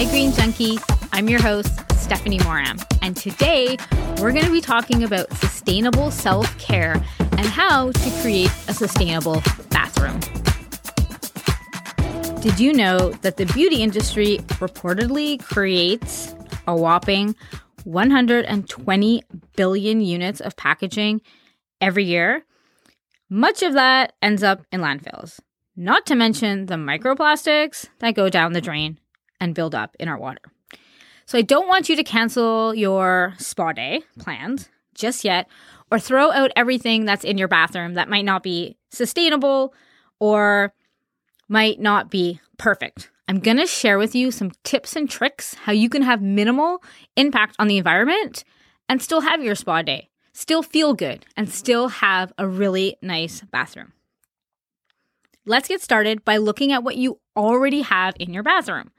Hi, Green Junkie. I'm your host, Stephanie Moram. And today we're going to be talking about sustainable self care and how to create a sustainable bathroom. Did you know that the beauty industry reportedly creates a whopping 120 billion units of packaging every year? Much of that ends up in landfills, not to mention the microplastics that go down the drain and build up in our water. So I don't want you to cancel your spa day plans just yet or throw out everything that's in your bathroom that might not be sustainable or might not be perfect. I'm going to share with you some tips and tricks how you can have minimal impact on the environment and still have your spa day still feel good, and still have a really nice bathroom. Let's get started by looking at what you already have in your bathroom.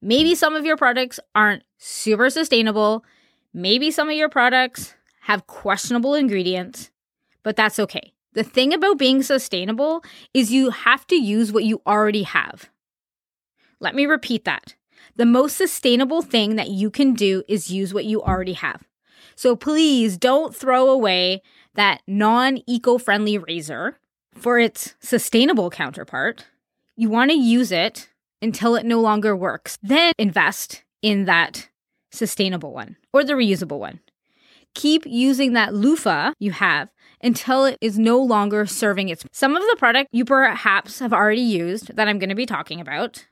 Maybe some of your products aren't super sustainable. Maybe some of your products have questionable ingredients, but that's okay. The thing about being sustainable is you have to use what you already have. Let me repeat that. The most sustainable thing that you can do is use what you already have. So please don't throw away that non eco friendly razor for its sustainable counterpart. You want to use it until it no longer works. Then invest in that sustainable one or the reusable one. Keep using that loofah you have until it is no longer serving its. Some of the product you perhaps have already used that I'm going to be talking about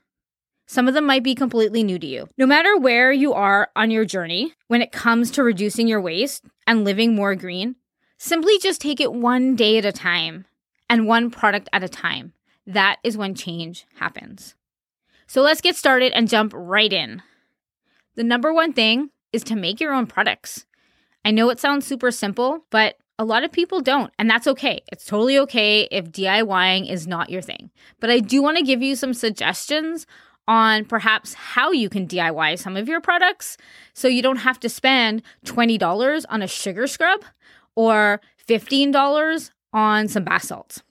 some of them might be completely new to you. No matter where you are on your journey when it comes to reducing your waste and living more green, simply just take it one day at a time and one product at a time. That is when change happens. So let's get started and jump right in. The number one thing is to make your own products. I know it sounds super simple, but a lot of people don't, and that's okay. It's totally okay if DIYing is not your thing. But I do want to give you some suggestions on perhaps how you can DIY some of your products so you don't have to spend $20 on a sugar scrub or $15 on some bath salts.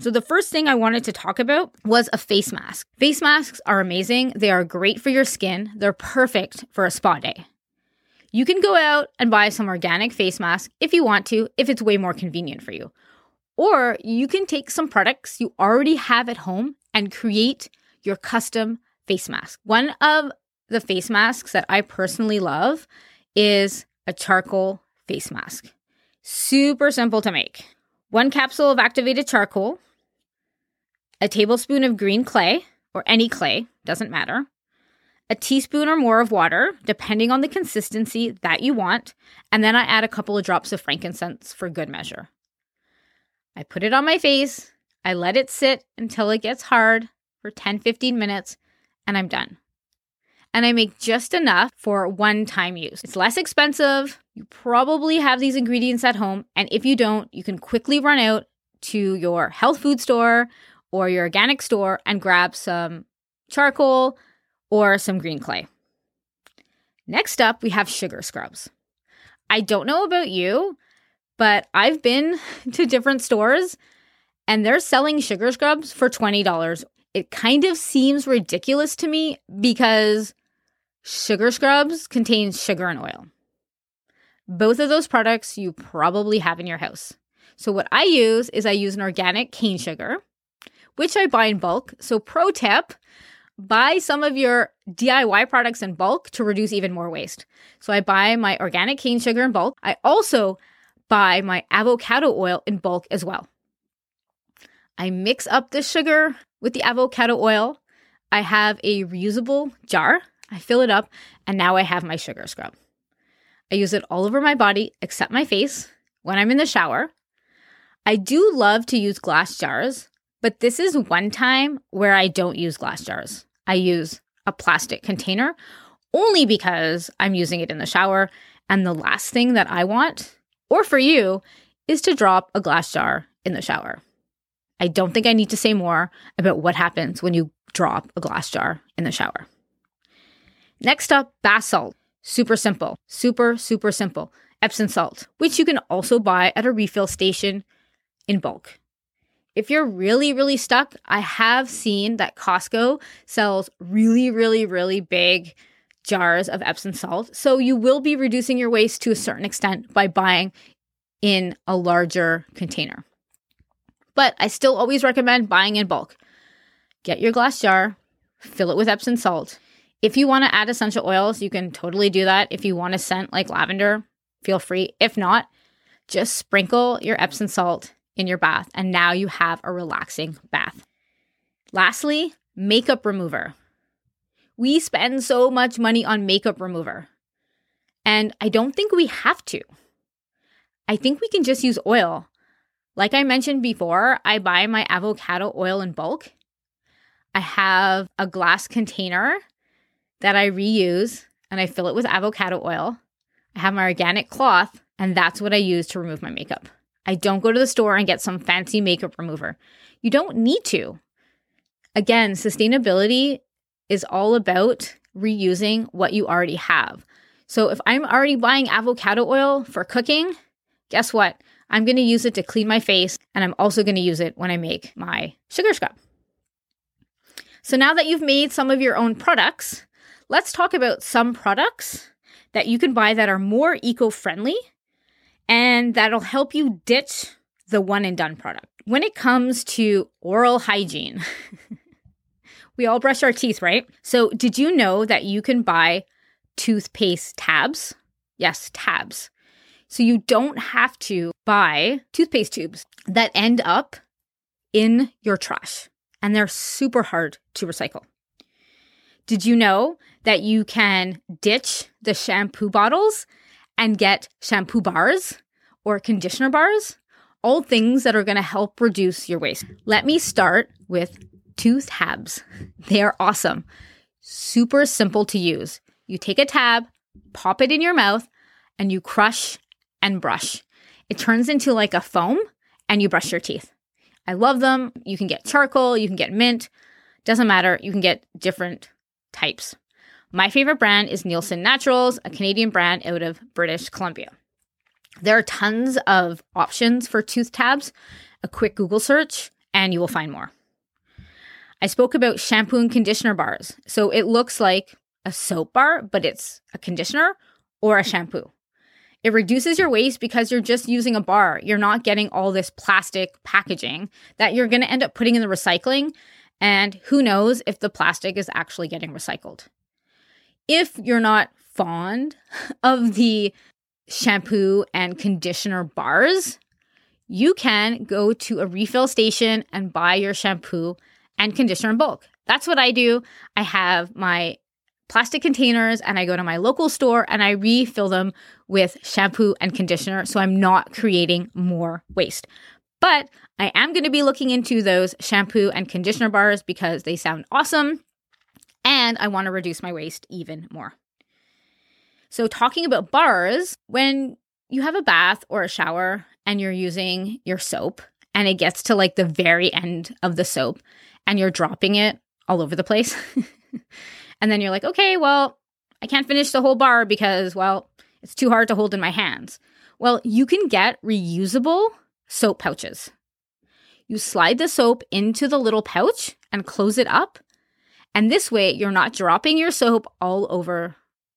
So, the first thing I wanted to talk about was a face mask. Face masks are amazing. They are great for your skin, they're perfect for a spa day. You can go out and buy some organic face mask if you want to, if it's way more convenient for you. Or you can take some products you already have at home and create your custom face mask. One of the face masks that I personally love is a charcoal face mask. Super simple to make. One capsule of activated charcoal, a tablespoon of green clay, or any clay, doesn't matter, a teaspoon or more of water, depending on the consistency that you want, and then I add a couple of drops of frankincense for good measure. I put it on my face, I let it sit until it gets hard for 10 15 minutes, and I'm done. And I make just enough for one time use. It's less expensive. You probably have these ingredients at home. And if you don't, you can quickly run out to your health food store or your organic store and grab some charcoal or some green clay. Next up, we have sugar scrubs. I don't know about you, but I've been to different stores and they're selling sugar scrubs for $20 it kind of seems ridiculous to me because sugar scrubs contain sugar and oil. Both of those products you probably have in your house. So, what I use is I use an organic cane sugar, which I buy in bulk. So, pro tip buy some of your DIY products in bulk to reduce even more waste. So, I buy my organic cane sugar in bulk. I also buy my avocado oil in bulk as well. I mix up the sugar with the avocado oil. I have a reusable jar. I fill it up, and now I have my sugar scrub. I use it all over my body except my face when I'm in the shower. I do love to use glass jars, but this is one time where I don't use glass jars. I use a plastic container only because I'm using it in the shower. And the last thing that I want, or for you, is to drop a glass jar in the shower. I don't think I need to say more about what happens when you drop a glass jar in the shower. Next up, bath salt. Super simple. Super, super simple. Epsom salt, which you can also buy at a refill station in bulk. If you're really, really stuck, I have seen that Costco sells really, really, really big jars of Epsom salt. So you will be reducing your waste to a certain extent by buying in a larger container. But I still always recommend buying in bulk. Get your glass jar, fill it with Epsom salt. If you want to add essential oils, you can totally do that. If you want a scent like lavender, feel free. If not, just sprinkle your Epsom salt in your bath, and now you have a relaxing bath. Lastly, makeup remover. We spend so much money on makeup remover, and I don't think we have to. I think we can just use oil. Like I mentioned before, I buy my avocado oil in bulk. I have a glass container that I reuse and I fill it with avocado oil. I have my organic cloth, and that's what I use to remove my makeup. I don't go to the store and get some fancy makeup remover. You don't need to. Again, sustainability is all about reusing what you already have. So if I'm already buying avocado oil for cooking, guess what? I'm going to use it to clean my face, and I'm also going to use it when I make my sugar scrub. So now that you've made some of your own products, let's talk about some products that you can buy that are more eco friendly and that'll help you ditch the one and done product. When it comes to oral hygiene, we all brush our teeth, right? So, did you know that you can buy toothpaste tabs? Yes, tabs. So, you don't have to buy toothpaste tubes that end up in your trash, and they're super hard to recycle. Did you know that you can ditch the shampoo bottles and get shampoo bars or conditioner bars, all things that are going to help reduce your waste. Let me start with tooth tabs. They are awesome. Super simple to use. You take a tab, pop it in your mouth, and you crush and brush. It turns into like a foam and you brush your teeth. I love them. You can get charcoal, you can get mint. Doesn't matter. You can get different types. My favorite brand is Nelson Naturals, a Canadian brand out of British Columbia. There are tons of options for tooth tabs. A quick Google search, and you will find more. I spoke about shampoo and conditioner bars. So it looks like a soap bar, but it's a conditioner or a shampoo. It reduces your waste because you're just using a bar. You're not getting all this plastic packaging that you're going to end up putting in the recycling. And who knows if the plastic is actually getting recycled if you're not fond of the shampoo and conditioner bars, you can go to a refill station and buy your shampoo and conditioner in bulk. That's what I do. I have my plastic containers and I go to my local store and I refill them with shampoo and conditioner so I'm not creating more waste. But I am going to be looking into those shampoo and conditioner bars because they sound awesome and I want to reduce my waste even more. So, talking about bars, when you have a bath or a shower and you're using your soap and it gets to like the very end of the soap and you're dropping it all over the place, and then you're like, okay, well, I can't finish the whole bar because, well, it's too hard to hold in my hands. Well, you can get reusable soap pouches. You slide the soap into the little pouch and close it up, and this way, you're not dropping your soap all over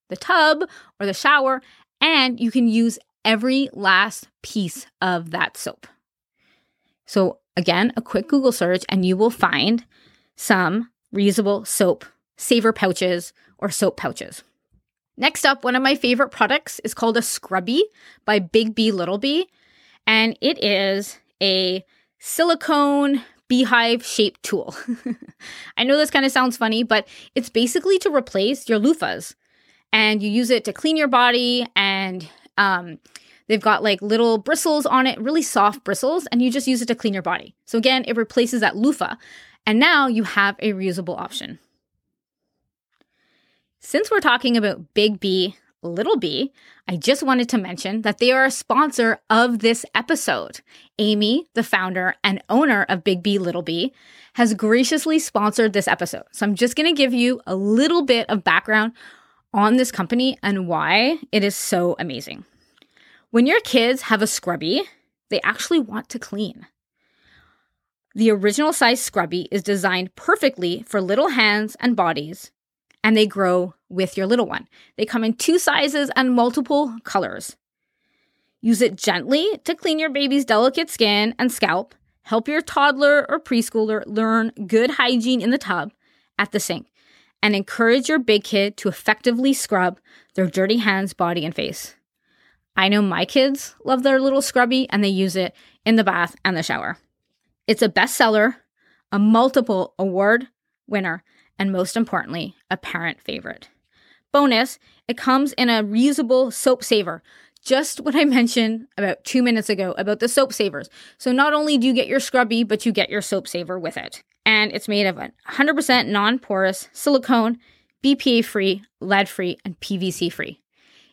the tub or the shower, and you can use every last piece of that soap. So, again, a quick Google search, and you will find some reusable soap saver pouches or soap pouches. Next up, one of my favorite products is called a Scrubby by Big B Little B, and it is a silicone beehive shaped tool. I know this kind of sounds funny, but it's basically to replace your loofahs. And you use it to clean your body, and um, they've got like little bristles on it, really soft bristles, and you just use it to clean your body. So again, it replaces that loofah. And now you have a reusable option. Since we're talking about Big B Little B, I just wanted to mention that they are a sponsor of this episode. Amy, the founder and owner of Big B Little B, has graciously sponsored this episode. So I'm just going to give you a little bit of background on this company and why it is so amazing. When your kids have a scrubby, they actually want to clean. The original size scrubby is designed perfectly for little hands and bodies, and they grow with your little one. They come in two sizes and multiple colors. Use it gently to clean your baby's delicate skin and scalp. Help your toddler or preschooler learn good hygiene in the tub at the sink and encourage your big kid to effectively scrub their dirty hands, body, and face. I know my kids love their little scrubby and they use it in the bath and the shower. It's a bestseller, a multiple award winner, and most importantly, a parent favorite. Bonus, it comes in a reusable soap saver. Just what I mentioned about two minutes ago about the soap savers. So not only do you get your scrubby, but you get your soap saver with it and it's made of 100% non porous silicone, BPA free, lead free, and PVC free.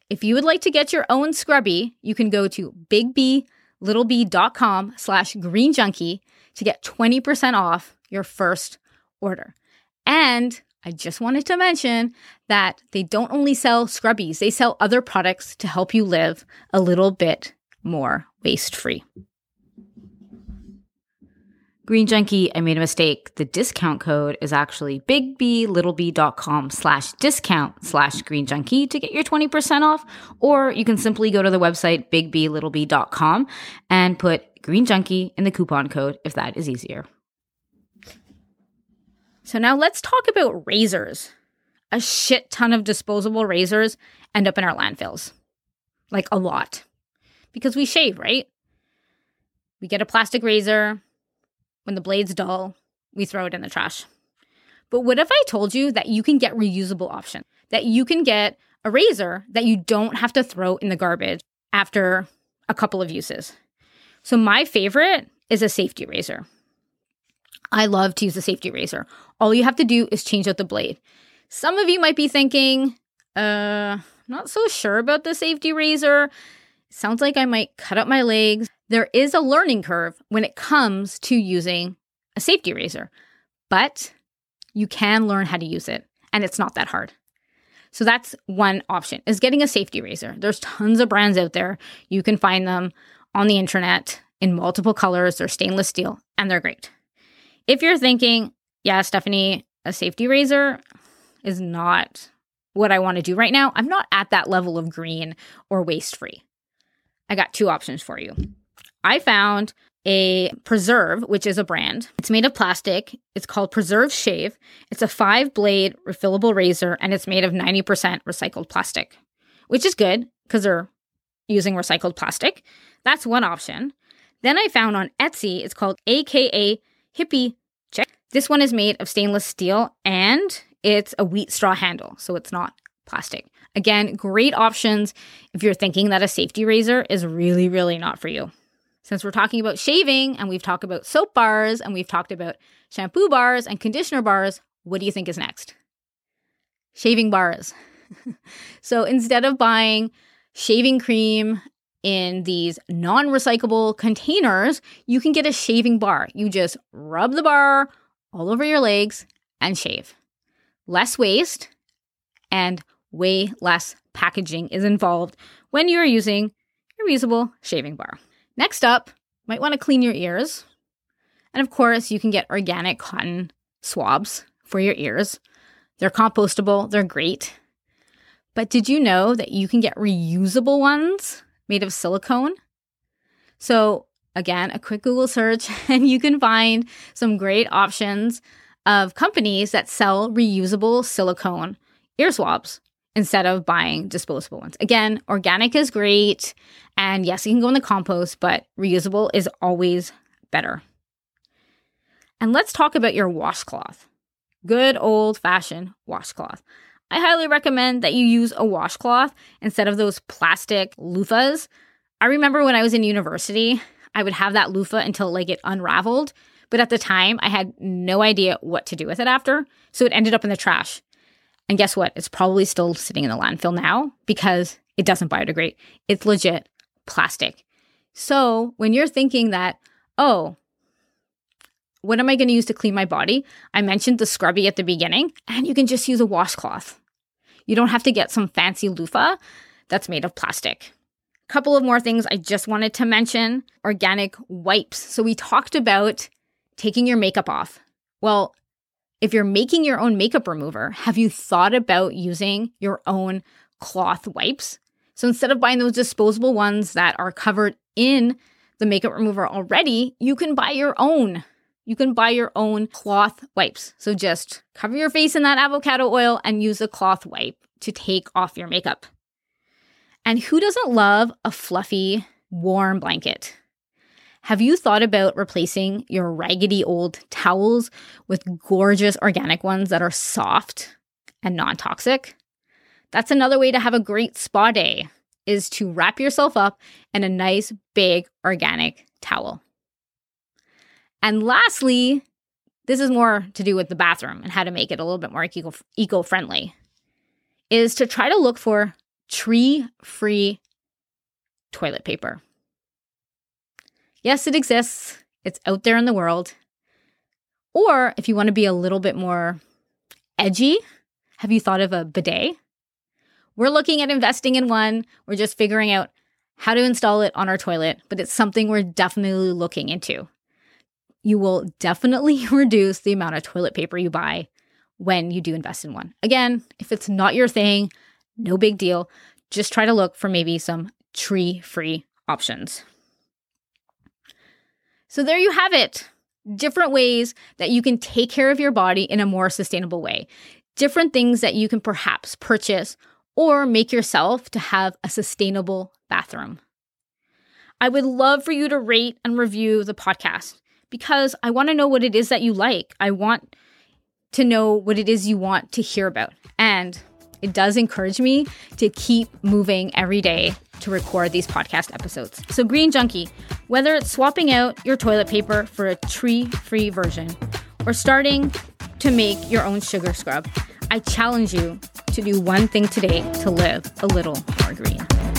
If you would like to get your own scrubby, you can go to bigblittleb.com slash green junkie to get 20% off your first order. And I just wanted to mention that they don't only sell scrubbies, they sell other products to help you live a little bit more waste free. Green Junkie, I made a mistake. The discount code is actually bigblittleb.com slash discount slash green junkie to get your 20% off. Or you can simply go to the website bigblittleb.com and put green junkie in the coupon code if that is easier. So now let's talk about razors. A shit ton of disposable razors end up in our landfills. Like a lot. Because we shave, right? We get a plastic razor, when the blade's dull, we throw it in the trash. But what if I told you that you can get reusable options? That you can get a razor that you don't have to throw in the garbage after a couple of uses. So my favorite is a safety razor. I love to use a safety razor. All you have to do is change out the blade. Some of you might be thinking, uh, not so sure about the safety razor. Sounds like I might cut up my legs. There is a learning curve when it comes to using a safety razor, but you can learn how to use it and it's not that hard. So that's one option is getting a safety razor. There's tons of brands out there. You can find them on the internet in multiple colors. They're stainless steel and they're great. If you're thinking, yeah, Stephanie, a safety razor is not what I want to do right now, I'm not at that level of green or waste free. I got two options for you. I found a Preserve, which is a brand. It's made of plastic. It's called Preserve Shave. It's a five blade refillable razor and it's made of 90% recycled plastic, which is good because they're using recycled plastic. That's one option. Then I found on Etsy, it's called AKA Hippie. This one is made of stainless steel and it's a wheat straw handle, so it's not plastic. Again, great options if you're thinking that a safety razor is really, really not for you. Since we're talking about shaving and we've talked about soap bars and we've talked about shampoo bars and conditioner bars, what do you think is next? Shaving bars. so instead of buying shaving cream in these non recyclable containers, you can get a shaving bar. You just rub the bar all over your legs and shave. Less waste and way less packaging is involved when you're using a reusable shaving bar. Next up, might want to clean your ears. And of course, you can get organic cotton swabs for your ears. They're compostable, they're great. But did you know that you can get reusable ones made of silicone? So, again, a quick Google search, and you can find some great options of companies that sell reusable silicone ear swabs instead of buying disposable ones. Again, organic is great. And yes, you can go in the compost, but reusable is always better. And let's talk about your washcloth. Good old fashioned washcloth. I highly recommend that you use a washcloth instead of those plastic loofahs. I remember when I was in university, I would have that loofah until like it unraveled. But at the time, I had no idea what to do with it after. So it ended up in the trash. And guess what? It's probably still sitting in the landfill now because it doesn't biodegrade. It's legit plastic. So when you're thinking that, oh, what am I going to use to clean my body? I mentioned the scrubby at the beginning, and you can just use a washcloth. You don't have to get some fancy loofah that's made of plastic. Couple of more things I just wanted to mention organic wipes. So we talked about taking your makeup off. Well, if you're making your own makeup remover, have you thought about using your own cloth wipes? So instead of buying those disposable ones that are covered in the makeup remover already, you can buy your own. You can buy your own cloth wipes. So just cover your face in that avocado oil and use a cloth wipe to take off your makeup. And who doesn't love a fluffy, warm blanket? Have you thought about replacing your raggedy old towels with gorgeous organic ones that are soft and non toxic? That's another way to have a great spa day is to wrap yourself up in a nice big organic towel. And lastly, this is more to do with the bathroom and how to make it a little bit more eco friendly, is to try to look for tree free toilet paper. Yes, it exists, it's out there in the world. Or if you want to be a little bit more edgy, have you thought of a bidet? We're looking at investing in one. We're just figuring out how to install it on our toilet, but it's something we're definitely looking into. You will definitely reduce the amount of toilet paper you buy when you do invest in one. Again, if it's not your thing, no big deal. Just try to look for maybe some tree free options. So, there you have it. Different ways that you can take care of your body in a more sustainable way. Different things that you can perhaps purchase or make yourself to have a sustainable bathroom. I would love for you to rate and review the podcast because I want to know what it is that you like. I want to know what it is you want to hear about. And it does encourage me to keep moving every day to record these podcast episodes. So, Green Junkie, whether it's swapping out your toilet paper for a tree free version or starting to make your own sugar scrub, I challenge you to do one thing today to live a little more green.